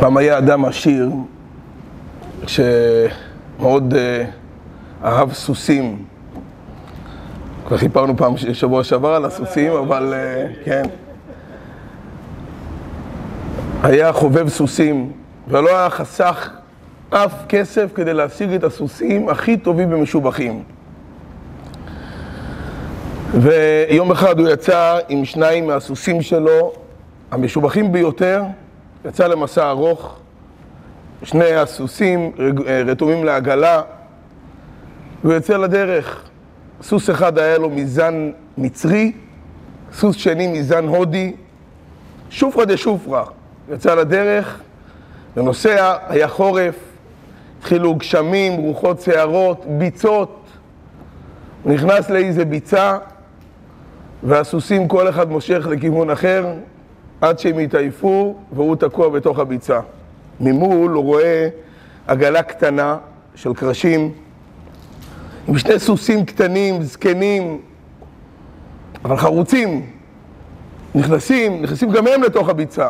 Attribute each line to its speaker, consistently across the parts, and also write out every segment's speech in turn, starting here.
Speaker 1: פעם היה אדם עשיר שמאוד אה, אהב סוסים. כבר חיפרנו פעם שבוע שעבר על הסוסים, אבל אה, כן. היה חובב סוסים, ולא היה חסך אף כסף כדי להשיג את הסוסים הכי טובים ומשובחים. ויום אחד הוא יצא עם שניים מהסוסים שלו, המשובחים ביותר, יצא למסע ארוך, שני הסוסים רתומים לעגלה, והוא יוצא לדרך. סוס אחד היה לו מזן מצרי, סוס שני מזן הודי, שופרא דשופרא. יצא לדרך, ונוסע, היה חורף, התחילו גשמים, רוחות שערות, ביצות. הוא נכנס לאיזה ביצה, והסוסים כל אחד מושך לכיוון אחר, עד שהם התעייפו, והוא תקוע בתוך הביצה. ממול הוא רואה עגלה קטנה של קרשים, עם שני סוסים קטנים, זקנים, אבל חרוצים. נכנסים, נכנסים גם הם לתוך הביצה.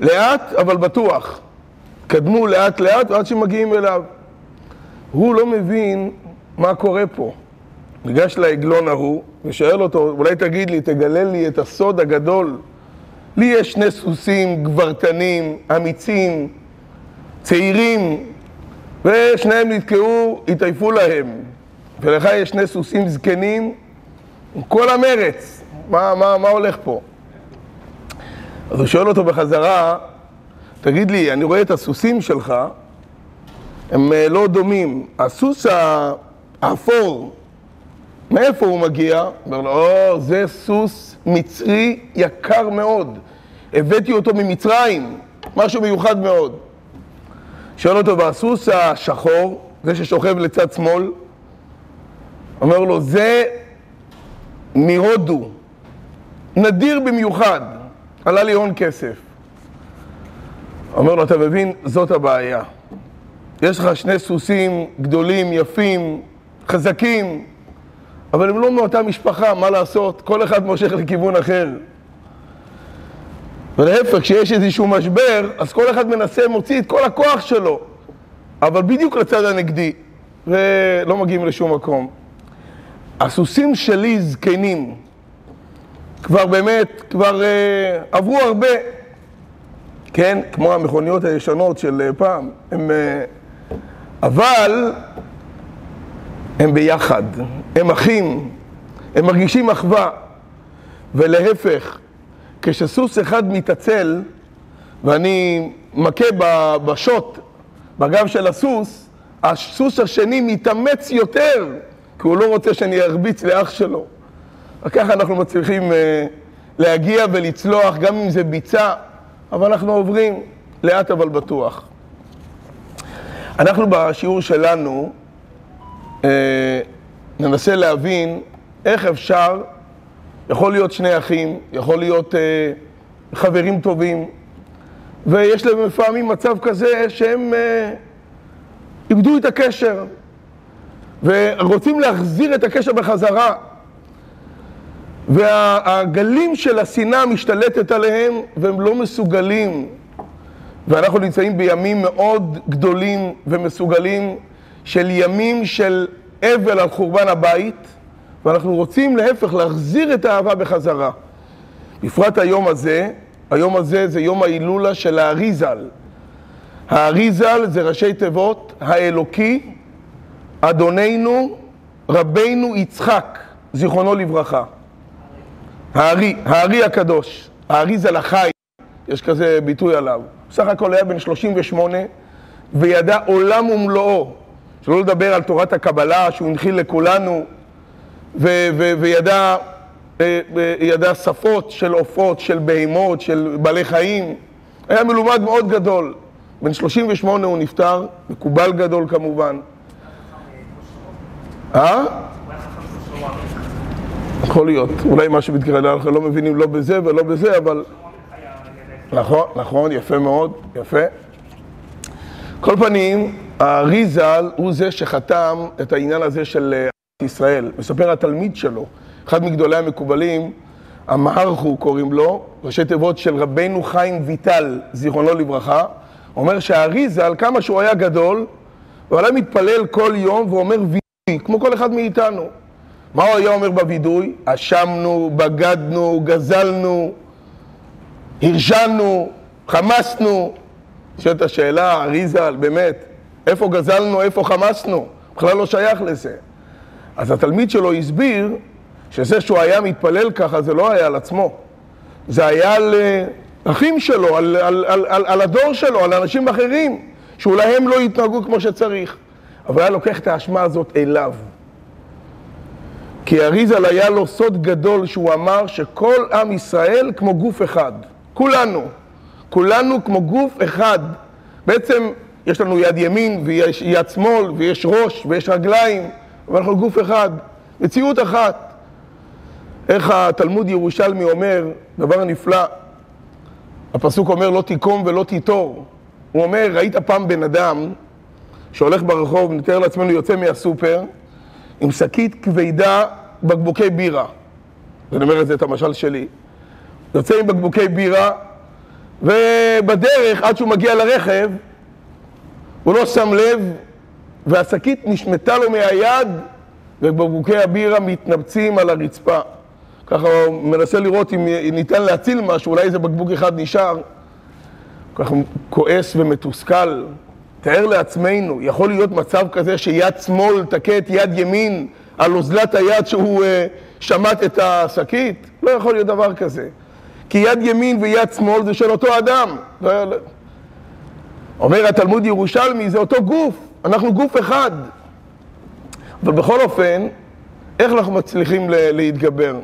Speaker 1: לאט, אבל בטוח. קדמו לאט לאט ועד שמגיעים אליו. הוא לא מבין מה קורה פה. ניגש לעגלון ההוא ושואל אותו, אולי תגיד לי, תגלה לי את הסוד הגדול. לי יש שני סוסים גברתנים, אמיצים, צעירים, ושניהם נתקעו, התעייפו להם. ולך יש שני סוסים זקנים, עם כל המרץ. מה, מה, מה הולך פה? אז הוא שואל אותו בחזרה, תגיד לי, אני רואה את הסוסים שלך, הם לא דומים. הסוס האפור, מאיפה הוא מגיע? אומר לו, או, זה סוס מצרי יקר מאוד. הבאתי אותו ממצרים, משהו מיוחד מאוד. שואל אותו, והסוס השחור, זה ששוכב לצד שמאל, אומר לו, זה מהודו, נדיר במיוחד, עלה לי הון כסף. אומר לו, אתה מבין, זאת הבעיה. יש לך שני סוסים גדולים, יפים, חזקים, אבל הם לא מאותה משפחה, מה לעשות? כל אחד מושך לכיוון אחר. ולהפך, כשיש איזשהו משבר, אז כל אחד מנסה, מוציא את כל הכוח שלו, אבל בדיוק לצד הנגדי, ולא מגיעים לשום מקום. הסוסים שלי זקנים, כבר באמת, כבר אה, עברו הרבה, כן? כמו המכוניות הישנות של אה, פעם, הם, אה, אבל הם ביחד, הם אחים, הם מרגישים אחווה, ולהפך, כשסוס אחד מתעצל ואני מכה בשוט בגב של הסוס, הסוס השני מתאמץ יותר, כי הוא לא רוצה שאני ארביץ לאח שלו. וככה אנחנו מצליחים uh, להגיע ולצלוח, גם אם זה ביצה, אבל אנחנו עוברים לאט אבל בטוח. אנחנו בשיעור שלנו ננסה להבין איך אפשר יכול להיות שני אחים, יכול להיות אה, חברים טובים, ויש להם לפעמים מצב כזה שהם אה, איבדו את הקשר, ורוצים להחזיר את הקשר בחזרה. והגלים של השנאה משתלטת עליהם, והם לא מסוגלים. ואנחנו נמצאים בימים מאוד גדולים ומסוגלים, של ימים של אבל על חורבן הבית. ואנחנו רוצים להפך להחזיר את האהבה בחזרה. בפרט היום הזה, היום הזה זה יום ההילולה של האריזל. האריזל זה ראשי תיבות האלוקי, אדוננו, רבנו יצחק, זיכרונו לברכה. הארי, הארי הקדוש, האריזל החי, יש כזה ביטוי עליו. בסך הכל היה בן 38 וידע עולם ומלואו, שלא לדבר על תורת הקבלה שהוא הנחיל לכולנו, ו- ו- וידע אה, ידע שפות של עופות, של בהמות, של בעלי חיים. היה מלומד מאוד גדול. בן 38 הוא נפטר, מקובל גדול כמובן. אה? יכול להיות, אולי משהו מתקרב, אנחנו לא מבינים לא בזה ולא בזה, אבל... נכון, נכון, יפה מאוד, יפה. כל פנים, האריזל הוא זה שחתם את העניין הזה של ישראל. מספר התלמיד שלו, אחד מגדולי המקובלים, המהרחו קוראים לו, ראשי תיבות של רבנו חיים ויטל, זיכרונו לברכה, אומר שהאריזה, על כמה שהוא היה גדול, הוא היה מתפלל כל יום ואומר וידוי, כמו כל אחד מאיתנו. מה הוא היה אומר בווידוי? אשמנו, בגדנו, גזלנו, הרשענו, חמסנו. שואלת השאלה, אריזה, באמת, איפה גזלנו, איפה חמסנו? בכלל לא שייך לזה. אז התלמיד שלו הסביר שזה שהוא היה מתפלל ככה, זה לא היה על עצמו. זה היה על אחים שלו, על, על, על, על, על הדור שלו, על אנשים אחרים, שאולי הם לא יתנהגו כמו שצריך. אבל היה לוקח את האשמה הזאת אליו. כי אריזל היה לו סוד גדול שהוא אמר שכל עם ישראל כמו גוף אחד. כולנו. כולנו כמו גוף אחד. בעצם יש לנו יד ימין ויש יד שמאל ויש ראש ויש רגליים, אבל אנחנו גוף אחד. מציאות אחת. איך התלמוד ירושלמי אומר, דבר נפלא, הפסוק אומר לא תיקום ולא תיטור. הוא אומר, ראית פעם בן אדם שהולך ברחוב, נתאר לעצמנו יוצא מהסופר, עם שקית כבדה בקבוקי בירה. אני אומר את זה, את המשל שלי. יוצא עם בקבוקי בירה, ובדרך, עד שהוא מגיע לרכב, הוא לא שם לב, והשקית נשמטה לו מהיד, ובקבוקי הבירה מתנפצים על הרצפה. ככה הוא מנסה לראות אם ניתן להציל משהו, אולי איזה בקבוק אחד נשאר. ככה כועס ומתוסכל. תאר לעצמנו, יכול להיות מצב כזה שיד שמאל תכה את יד ימין על אוזלת היד שהוא uh, שמט את השקית? לא יכול להיות דבר כזה. כי יד ימין ויד שמאל זה של אותו אדם. אומר התלמוד ירושלמי, זה אותו גוף, אנחנו גוף אחד. אבל בכל אופן, איך אנחנו מצליחים להתגבר?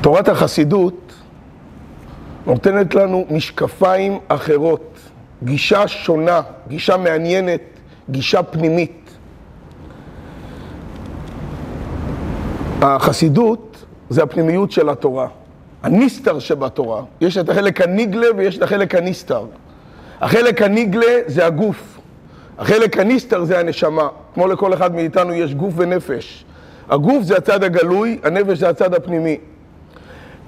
Speaker 1: תורת החסידות נותנת לנו משקפיים אחרות, גישה שונה, גישה מעניינת, גישה פנימית. החסידות זה הפנימיות של התורה, הניסתר שבתורה. יש את החלק הניגלה ויש את החלק הניסתר. החלק הניגלה זה הגוף, החלק הניסתר זה הנשמה. כמו לכל אחד מאיתנו יש גוף ונפש. הגוף זה הצד הגלוי, הנפש זה הצד הפנימי.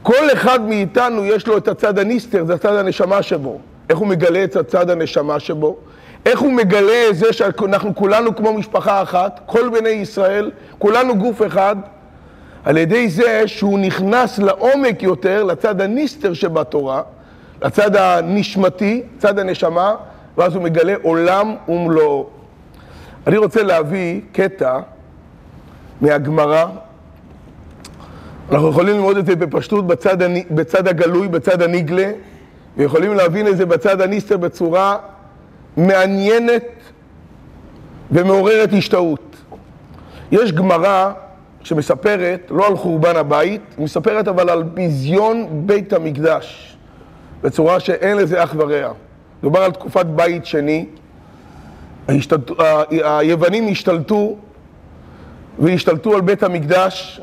Speaker 1: כל אחד מאיתנו יש לו את הצד הניסטר, זה הצד הנשמה שבו. איך הוא מגלה את הצד הנשמה שבו? איך הוא מגלה את זה שאנחנו כולנו כמו משפחה אחת, כל בני ישראל, כולנו גוף אחד, על ידי זה שהוא נכנס לעומק יותר, לצד הניסטר שבתורה, לצד הנשמתי, צד הנשמה, ואז הוא מגלה עולם ומלואו. אני רוצה להביא קטע מהגמרא, אנחנו יכולים ללמוד את זה בפשטות בצד, בצד הגלוי, בצד הניגלה, ויכולים להבין את זה בצד הניסטר בצורה מעניינת ומעוררת השתאות. יש גמרא שמספרת לא על חורבן הבית, היא מספרת אבל על ביזיון בית המקדש, בצורה שאין לזה אח ורע. מדובר על תקופת בית שני, ההשתלט... היוונים השתלטו והשתלטו על בית המקדש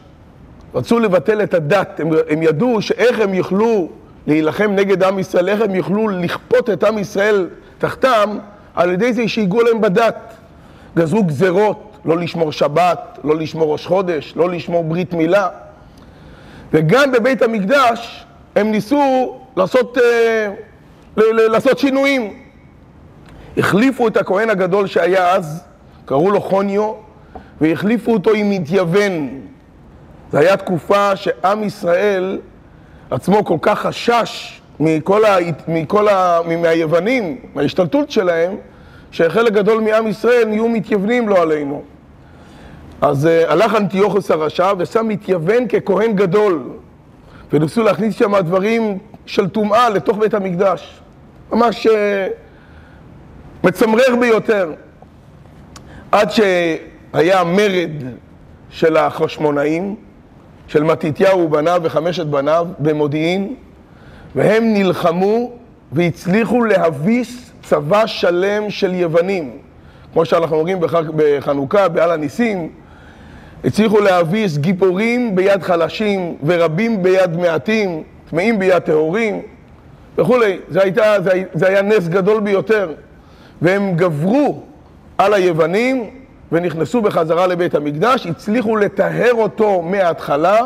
Speaker 1: רצו לבטל את הדת, הם, הם ידעו שאיך הם יוכלו להילחם נגד עם ישראל, איך הם יוכלו לכפות את עם ישראל תחתם, על ידי זה שהגיעו להם בדת. גזרו גזרות, לא לשמור שבת, לא לשמור ראש חודש, לא לשמור ברית מילה. וגם בבית המקדש הם ניסו לעשות, אה, לעשות שינויים. החליפו את הכהן הגדול שהיה אז, קראו לו חוניו, והחליפו אותו עם מתייוון, זו הייתה תקופה שעם ישראל עצמו כל כך חשש מכל ה... מכל ה... מהיוונים, מההשתלטות שלהם, שחלק גדול מעם ישראל נהיו מתייוונים לא עלינו. אז uh, הלך אנטיוכוס הרשע ושם מתייוון ככהן גדול, וניסו להכניס שם דברים של טומאה לתוך בית המקדש. ממש uh, מצמרר ביותר. עד שהיה מרד של החשמונאים, של מתתיהו ובניו וחמשת בניו במודיעין, והם נלחמו והצליחו להביס צבא שלם של יוונים. כמו שאנחנו אומרים בחנוכה, בעל הניסים, הצליחו להביס גיבורים ביד חלשים ורבים ביד מעטים, טמאים ביד טהורים וכולי. זה, הייתה, זה, זה היה נס גדול ביותר. והם גברו על היוונים ונכנסו בחזרה לבית המקדש, הצליחו לטהר אותו מההתחלה,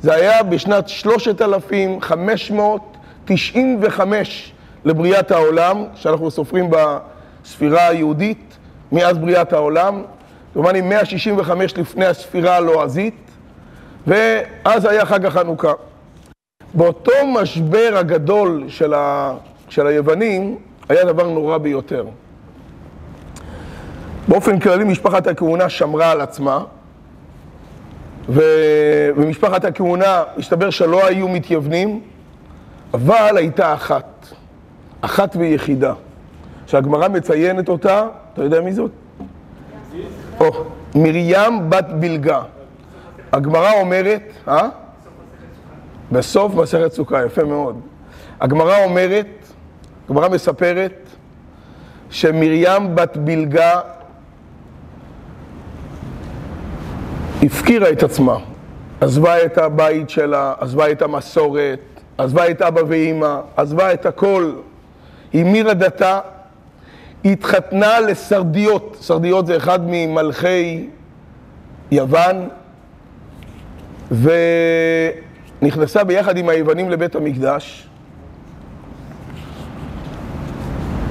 Speaker 1: זה היה בשנת 3595 לבריאת העולם, שאנחנו סופרים בספירה היהודית, מאז בריאת העולם, כלומר 165 לפני הספירה הלועזית, ואז היה חג החנוכה. באותו משבר הגדול של, ה... של היוונים, היה דבר נורא ביותר. באופן כללי משפחת הכהונה שמרה על עצמה, ו... ומשפחת הכהונה, מסתבר שלא היו מתייוונים, אבל הייתה אחת, אחת ויחידה, שהגמרא מציינת אותה, אתה יודע מי זאת? או, מרים בת בלגה. הגמרא אומרת, אה? בסוף מסכת סוכה, יפה מאוד. הגמרא אומרת, הגמרא מספרת, שמרים בת בלגה הפקירה את עצמה, עזבה את הבית שלה, עזבה את המסורת, עזבה את אבא ואימא, עזבה את הכל, המירה דתה, התחתנה לסרדיות, סרדיות זה אחד ממלכי יוון, ונכנסה ביחד עם היוונים לבית המקדש,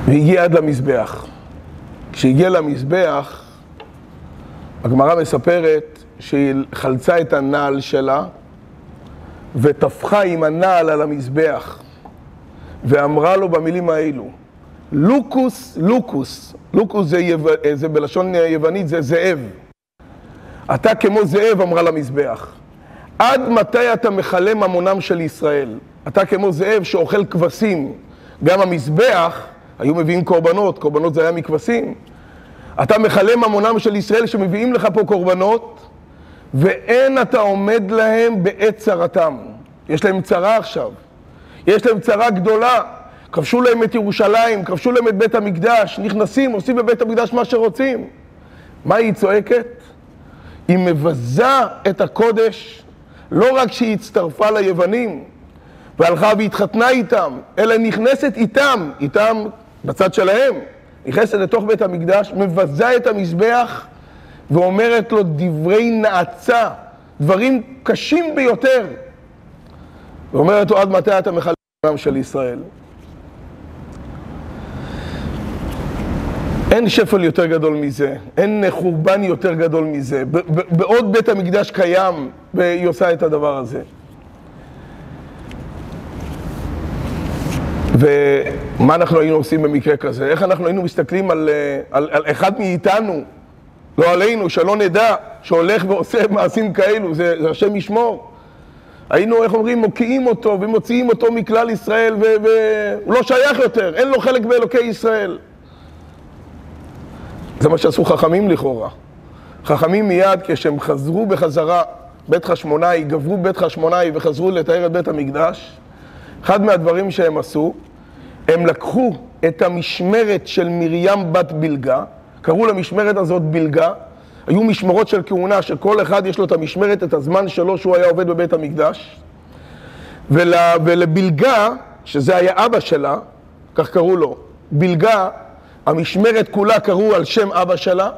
Speaker 1: והגיעה עד למזבח. כשהגיעה למזבח, הגמרא מספרת שהיא חלצה את הנעל שלה וטפחה עם הנעל על המזבח ואמרה לו במילים האלו, לוקוס, לוקוס, לוקוס זה, יו... זה בלשון יוונית זה זאב. אתה כמו זאב, אמרה למזבח. עד מתי אתה מכלה ממונם של ישראל? אתה כמו זאב שאוכל כבשים. גם המזבח, היו מביאים קורבנות, קורבנות זה היה מכבשים. אתה מכלה ממונם של ישראל שמביאים לך פה קורבנות, ואין אתה עומד להם בעת צרתם. יש להם צרה עכשיו. יש להם צרה גדולה. כבשו להם את ירושלים, כבשו להם את בית המקדש, נכנסים, עושים בבית המקדש מה שרוצים. מה היא צועקת? היא מבזה את הקודש, לא רק שהיא הצטרפה ליוונים והלכה והתחתנה איתם, אלא נכנסת איתם, איתם בצד שלהם, נכנסת לתוך בית המקדש, מבזה את המזבח ואומרת לו דברי נאצה, דברים קשים ביותר. ואומרת לו, עד מתי אתה מחלל העם של ישראל? אין שפל יותר גדול מזה, אין חורבן יותר גדול מזה. בעוד בית המקדש קיים, והיא עושה את הדבר הזה. ומה אנחנו היינו עושים במקרה כזה? איך אנחנו היינו מסתכלים על, על, על אחד מאיתנו, לא עלינו, שלא נדע, שהולך ועושה מעשים כאלו, זה, זה השם ישמור. היינו, איך אומרים, מוקיעים אותו ומוציאים אותו מכלל ישראל, והוא לא שייך יותר, אין לו חלק באלוקי ישראל. זה מה שעשו חכמים לכאורה. חכמים מיד, כשהם חזרו בחזרה, בית חשמונאי, גברו בית חשמונאי וחזרו לתאר את בית המקדש, אחד מהדברים שהם עשו, הם לקחו את המשמרת של מרים בת בלגה, קראו למשמרת הזאת בלגה, היו משמרות של כהונה שכל אחד יש לו את המשמרת, את הזמן שלו שהוא היה עובד בבית המקדש, ול, ולבלגה, שזה היה אבא שלה, כך קראו לו, בלגה, המשמרת כולה קראו על שם אבא שלה,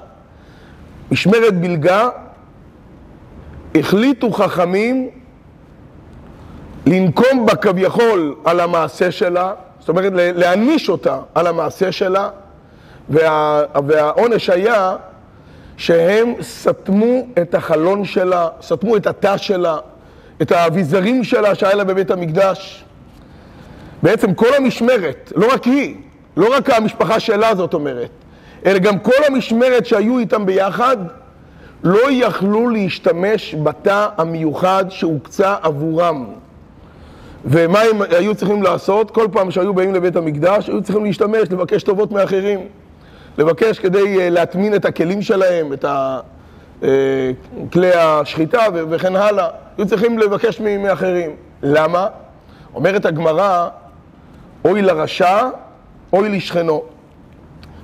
Speaker 1: משמרת בלגה, החליטו חכמים לנקום בה כביכול על המעשה שלה, זאת אומרת להעניש אותה על המעשה שלה, וה, והעונש היה שהם סתמו את החלון שלה, סתמו את התא שלה, את האביזרים שלה שהיה לה בבית המקדש. בעצם כל המשמרת, לא רק היא, לא רק המשפחה שלה זאת אומרת, אלא גם כל המשמרת שהיו איתם ביחד, לא יכלו להשתמש בתא המיוחד שהוקצה עבורם. ומה הם היו צריכים לעשות? כל פעם שהיו באים לבית המקדש, היו צריכים להשתמש, לבקש טובות מאחרים. לבקש כדי אה, להטמין את הכלים שלהם, את אה, כלי השחיטה וכן הלאה. היו צריכים לבקש מאחרים. למה? אומרת הגמרא, אוי לרשע, אוי לשכנו.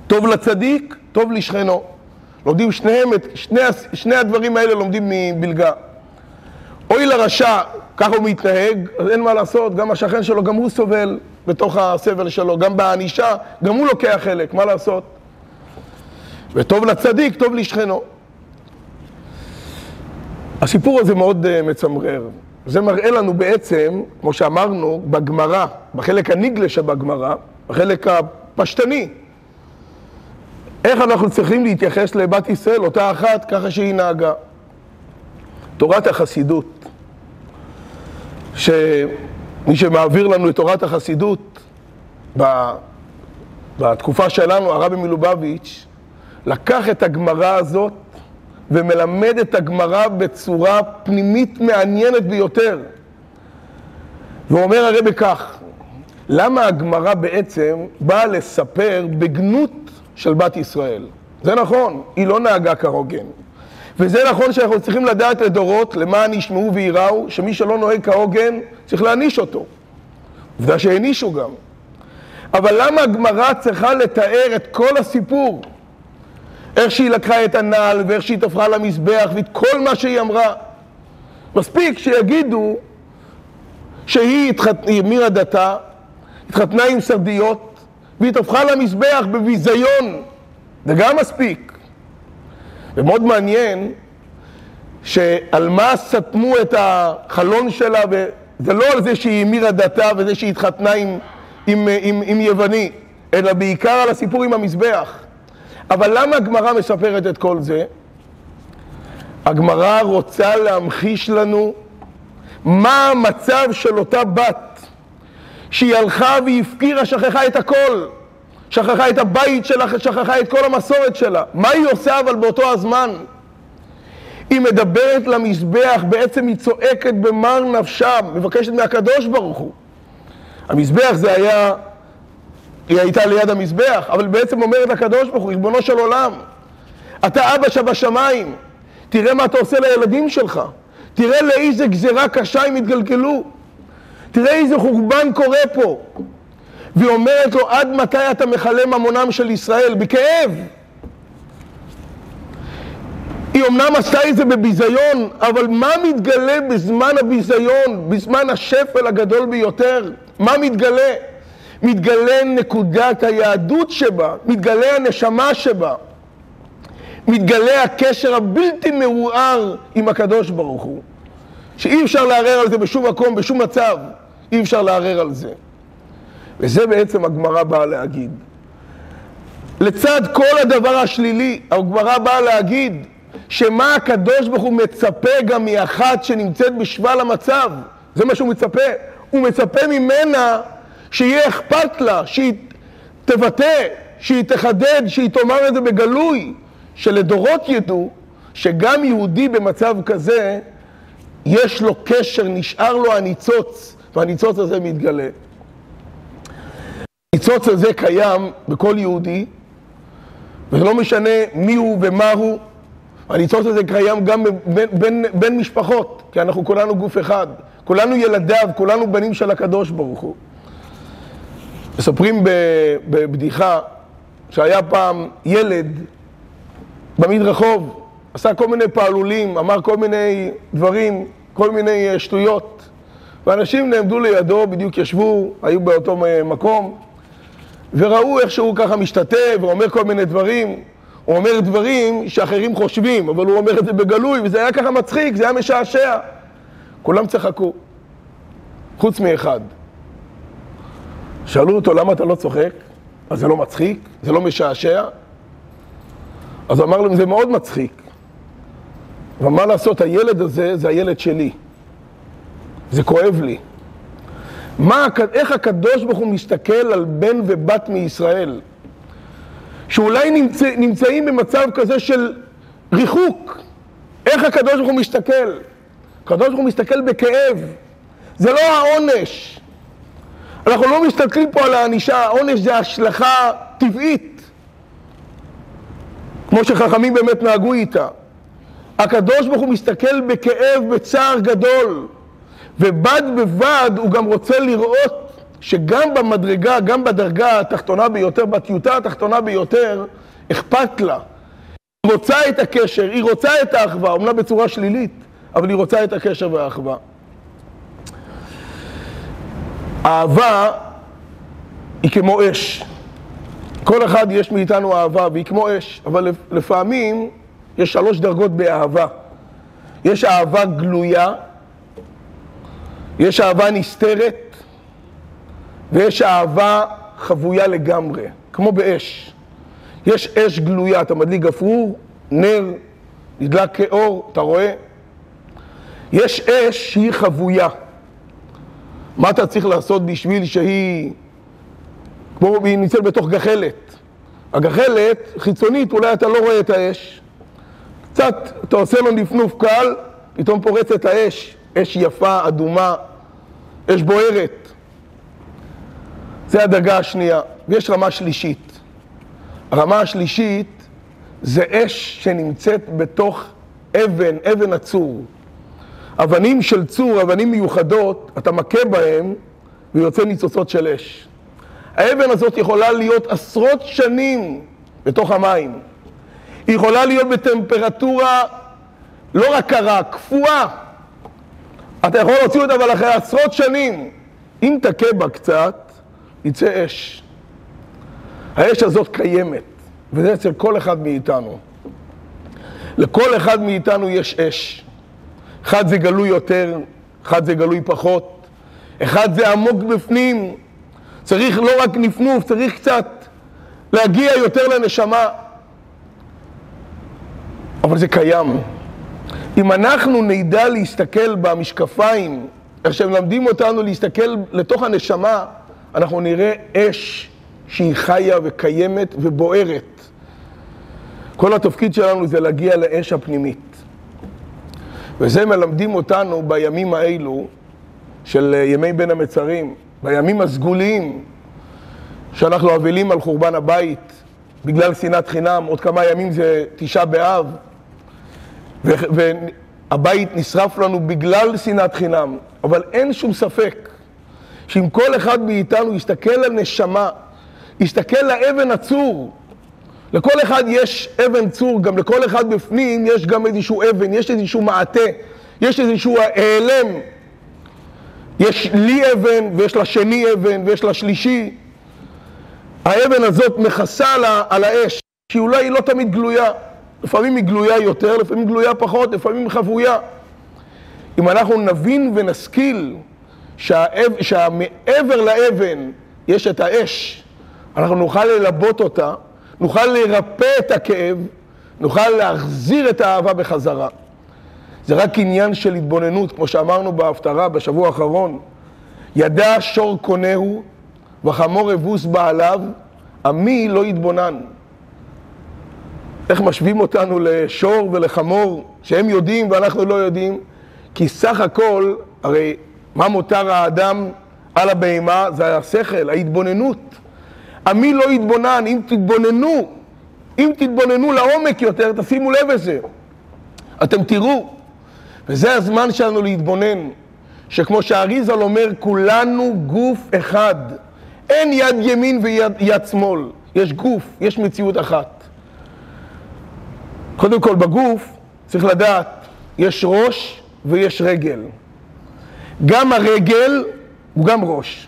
Speaker 1: טוב לצדיק, טוב לשכנו. לומדים שניהם, את, שני, שני הדברים האלה לומדים מבלגה. אוי לרשע, ככה הוא מתנהג, אז אין מה לעשות, גם השכן שלו, גם הוא סובל בתוך הסבל שלו, גם בענישה, גם הוא לוקח חלק, מה לעשות? וטוב לצדיק, טוב לשכנו. הסיפור הזה מאוד uh, מצמרר. זה מראה לנו בעצם, כמו שאמרנו, בגמרא, בחלק הניגלה שבגמרא, בחלק הפשטני, איך אנחנו צריכים להתייחס לבת ישראל, אותה אחת, ככה שהיא נהגה. תורת החסידות, שמי שמעביר לנו את תורת החסידות בתקופה שלנו, הרבי מלובביץ', לקח את הגמרא הזאת ומלמד את הגמרא בצורה פנימית מעניינת ביותר. ואומר הרבי כך, למה הגמרא בעצם באה לספר בגנות של בת ישראל? זה נכון, היא לא נהגה כהוגן. וזה נכון שאנחנו צריכים לדעת לדורות, למען ישמעו וייראו, שמי שלא נוהג כהוגן, צריך להעניש אותו. עובדה שהענישו גם. אבל למה הגמרא צריכה לתאר את כל הסיפור? איך שהיא לקחה את הנעל, ואיך שהיא תפרה למזבח, ואת כל מה שהיא אמרה. מספיק שיגידו שהיא המירה דתה, התחתנה עם סרדיות, והיא תפחה למזבח בביזיון. זה גם מספיק. ומאוד מעניין שעל מה סתמו את החלון שלה, וזה לא על זה שהיא המירה דתה וזה שהיא התחתנה עם, עם, עם, עם יווני, אלא בעיקר על הסיפור עם המזבח. אבל למה הגמרא מספרת את כל זה? הגמרא רוצה להמחיש לנו מה המצב של אותה בת שהיא הלכה והפקירה, שכחה את הכל. שכחה את הבית שלה, שכחה את כל המסורת שלה. מה היא עושה אבל באותו הזמן? היא מדברת למזבח, בעצם היא צועקת במר נפשה, מבקשת מהקדוש ברוך הוא. המזבח זה היה היא הייתה ליד המזבח, אבל בעצם אומרת לקדוש ברוך הוא, ריבונו של עולם, אתה אבא שבשמיים, תראה מה אתה עושה לילדים שלך, תראה לאיזה גזירה קשה הם התגלגלו, תראה איזה חורבן קורה פה. והיא אומרת לו, עד מתי אתה מכלה ממונם של ישראל? בכאב. היא אמנם עשתה את זה בביזיון, אבל מה מתגלה בזמן הביזיון, בזמן השפל הגדול ביותר? מה מתגלה? מתגלה נקודת היהדות שבה, מתגלה הנשמה שבה, מתגלה הקשר הבלתי מעורער עם הקדוש ברוך הוא, שאי אפשר לערער על זה בשום מקום, בשום מצב, אי אפשר לערער על זה. וזה בעצם הגמרא באה להגיד. לצד כל הדבר השלילי, הגמרא באה להגיד שמה הקדוש ברוך הוא מצפה גם מאחת שנמצאת בשבל המצב, זה מה שהוא מצפה. הוא מצפה ממנה שיהיה אכפת לה, שהיא תבטא, שהיא תחדד, שהיא תאמר את זה בגלוי, שלדורות ידעו שגם יהודי במצב כזה, יש לו קשר, נשאר לו הניצוץ, והניצוץ הזה מתגלה. הניצוץ הזה קיים בכל יהודי, וזה לא משנה מי הוא ומה הוא. הניצוץ הזה קיים גם בין, בין, בין משפחות, כי אנחנו כולנו גוף אחד. כולנו ילדיו, כולנו בנים של הקדוש ברוך הוא. מספרים בבדיחה שהיה פעם ילד במדרחוב, עשה כל מיני פעלולים, אמר כל מיני דברים, כל מיני אה, שטויות, ואנשים נעמדו לידו, בדיוק ישבו, היו באותו מקום, וראו איך שהוא ככה משתתף ואומר כל מיני דברים. הוא אומר דברים שאחרים חושבים, אבל הוא אומר את זה בגלוי, וזה היה ככה מצחיק, זה היה משעשע. כולם צחקו, חוץ מאחד. שאלו אותו, למה אתה לא צוחק? אז זה לא מצחיק? זה לא משעשע? אז אמר להם, זה מאוד מצחיק. אבל מה לעשות, הילד הזה זה הילד שלי. זה כואב לי. מה, איך הקדוש ברוך הוא מסתכל על בן ובת מישראל, שאולי נמצא, נמצאים במצב כזה של ריחוק. איך הקדוש ברוך הוא מסתכל? הקדוש ברוך הוא מסתכל בכאב. זה לא העונש. אנחנו לא מסתכלים פה על הענישה, העונש זה השלכה טבעית, כמו שחכמים באמת נהגו איתה. הקדוש ברוך הוא מסתכל בכאב, בצער גדול, ובד בבד הוא גם רוצה לראות שגם במדרגה, גם בדרגה התחתונה ביותר, בטיוטה התחתונה ביותר, אכפת לה. היא רוצה את הקשר, היא רוצה את האחווה, אומנם בצורה שלילית, אבל היא רוצה את הקשר והאחווה. אהבה היא כמו אש. כל אחד יש מאיתנו אהבה והיא כמו אש, אבל לפעמים יש שלוש דרגות באהבה. יש אהבה גלויה, יש אהבה נסתרת ויש אהבה חבויה לגמרי, כמו באש. יש אש גלויה, אתה מדליק גפרור, נר, נדלק כאור, אתה רואה? יש אש שהיא חבויה. מה אתה צריך לעשות בשביל שהיא, כמו היא נמצאת בתוך גחלת. הגחלת, חיצונית, אולי אתה לא רואה את האש. קצת, אתה עושה לו נפנוף קל, פתאום פורצת האש. אש יפה, אדומה, אש בוערת. זה הדרגה השנייה. ויש רמה שלישית. הרמה השלישית זה אש שנמצאת בתוך אבן, אבן הצור. אבנים של צור, אבנים מיוחדות, אתה מכה בהם ויוצא ניצוצות של אש. האבן הזאת יכולה להיות עשרות שנים בתוך המים. היא יכולה להיות בטמפרטורה לא רק קרה, קפואה. אתה יכול להוציא אותה, אבל אחרי עשרות שנים, אם תכה בה קצת, יצא אש. האש הזאת קיימת, וזה אצל כל אחד מאיתנו. לכל אחד מאיתנו יש אש. אחד זה גלוי יותר, אחד זה גלוי פחות, אחד זה עמוק בפנים. צריך לא רק נפנוף, צריך קצת להגיע יותר לנשמה. אבל זה קיים. אם אנחנו נדע להסתכל במשקפיים, איך שהם מלמדים אותנו להסתכל לתוך הנשמה, אנחנו נראה אש שהיא חיה וקיימת ובוערת. כל התפקיד שלנו זה להגיע לאש הפנימית. וזה מלמדים אותנו בימים האלו של ימי בין המצרים, בימים הסגוליים, שאנחנו אבלים על חורבן הבית בגלל שנאת חינם, עוד כמה ימים זה תשעה באב, והבית נשרף לנו בגלל שנאת חינם, אבל אין שום ספק שאם כל אחד מאיתנו יסתכל על נשמה, יסתכל לאבן הצור, לכל אחד יש אבן צור, גם לכל אחד בפנים יש גם איזשהו אבן, יש איזשהו מעטה, יש איזשהו העלם. יש לי אבן, ויש לשני אבן, ויש לשלישי. האבן הזאת מכסה על האש, שהיא אולי לא תמיד גלויה. לפעמים היא גלויה יותר, לפעמים גלויה פחות, לפעמים חבויה. אם אנחנו נבין ונשכיל שהאב, שהמעבר לאבן יש את האש, אנחנו נוכל ללבות אותה, נוכל לרפא את הכאב, נוכל להחזיר את האהבה בחזרה. זה רק עניין של התבוננות, כמו שאמרנו בהפטרה בשבוע האחרון. ידע שור קונהו וחמור אבוס בעליו, עמי לא יתבונן. איך משווים אותנו לשור ולחמור, שהם יודעים ואנחנו לא יודעים? כי סך הכל, הרי מה מותר האדם על הבהמה? זה השכל, ההתבוננות. עמי לא יתבונן, אם תתבוננו, אם תתבוננו לעומק יותר, תשימו לב לזה. אתם תראו, וזה הזמן שלנו להתבונן, שכמו שהאריזל אומר, כולנו גוף אחד. אין יד ימין ויד שמאל, יש גוף, יש מציאות אחת. קודם כל בגוף צריך לדעת, יש ראש ויש רגל. גם הרגל הוא גם ראש.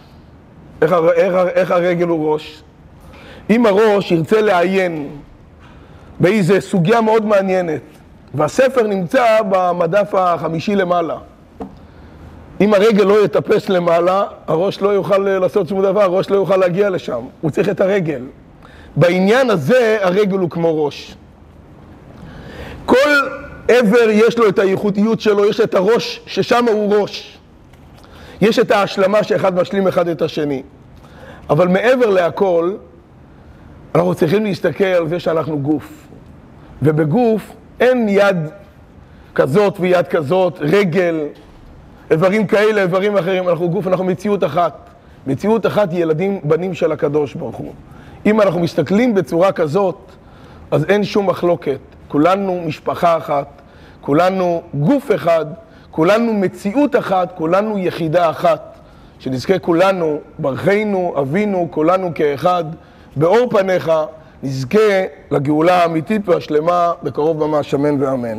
Speaker 1: איך, איך, איך הרגל הוא ראש? אם הראש ירצה לעיין באיזה סוגיה מאוד מעניינת, והספר נמצא במדף החמישי למעלה. אם הרגל לא יטפס למעלה, הראש לא יוכל לעשות שום דבר, הראש לא יוכל להגיע לשם. הוא צריך את הרגל. בעניין הזה, הרגל הוא כמו ראש. כל עבר יש לו את הייחודיות שלו, יש את הראש, ששם הוא ראש. יש את ההשלמה שאחד משלים אחד את השני. אבל מעבר להכל, אנחנו צריכים להסתכל על זה שאנחנו גוף. ובגוף אין יד כזאת ויד כזאת, רגל, איברים כאלה, איברים אחרים. אנחנו גוף, אנחנו מציאות אחת. מציאות אחת ילדים, בנים של הקדוש ברוך הוא. אם אנחנו מסתכלים בצורה כזאת, אז אין שום מחלוקת. כולנו משפחה אחת, כולנו גוף אחד, כולנו מציאות אחת, כולנו יחידה אחת. שנזכה כולנו, ברכנו, אבינו, כולנו כאחד, באור פניך, נזכה לגאולה האמיתית והשלמה בקרוב ממש, אמן ואמן.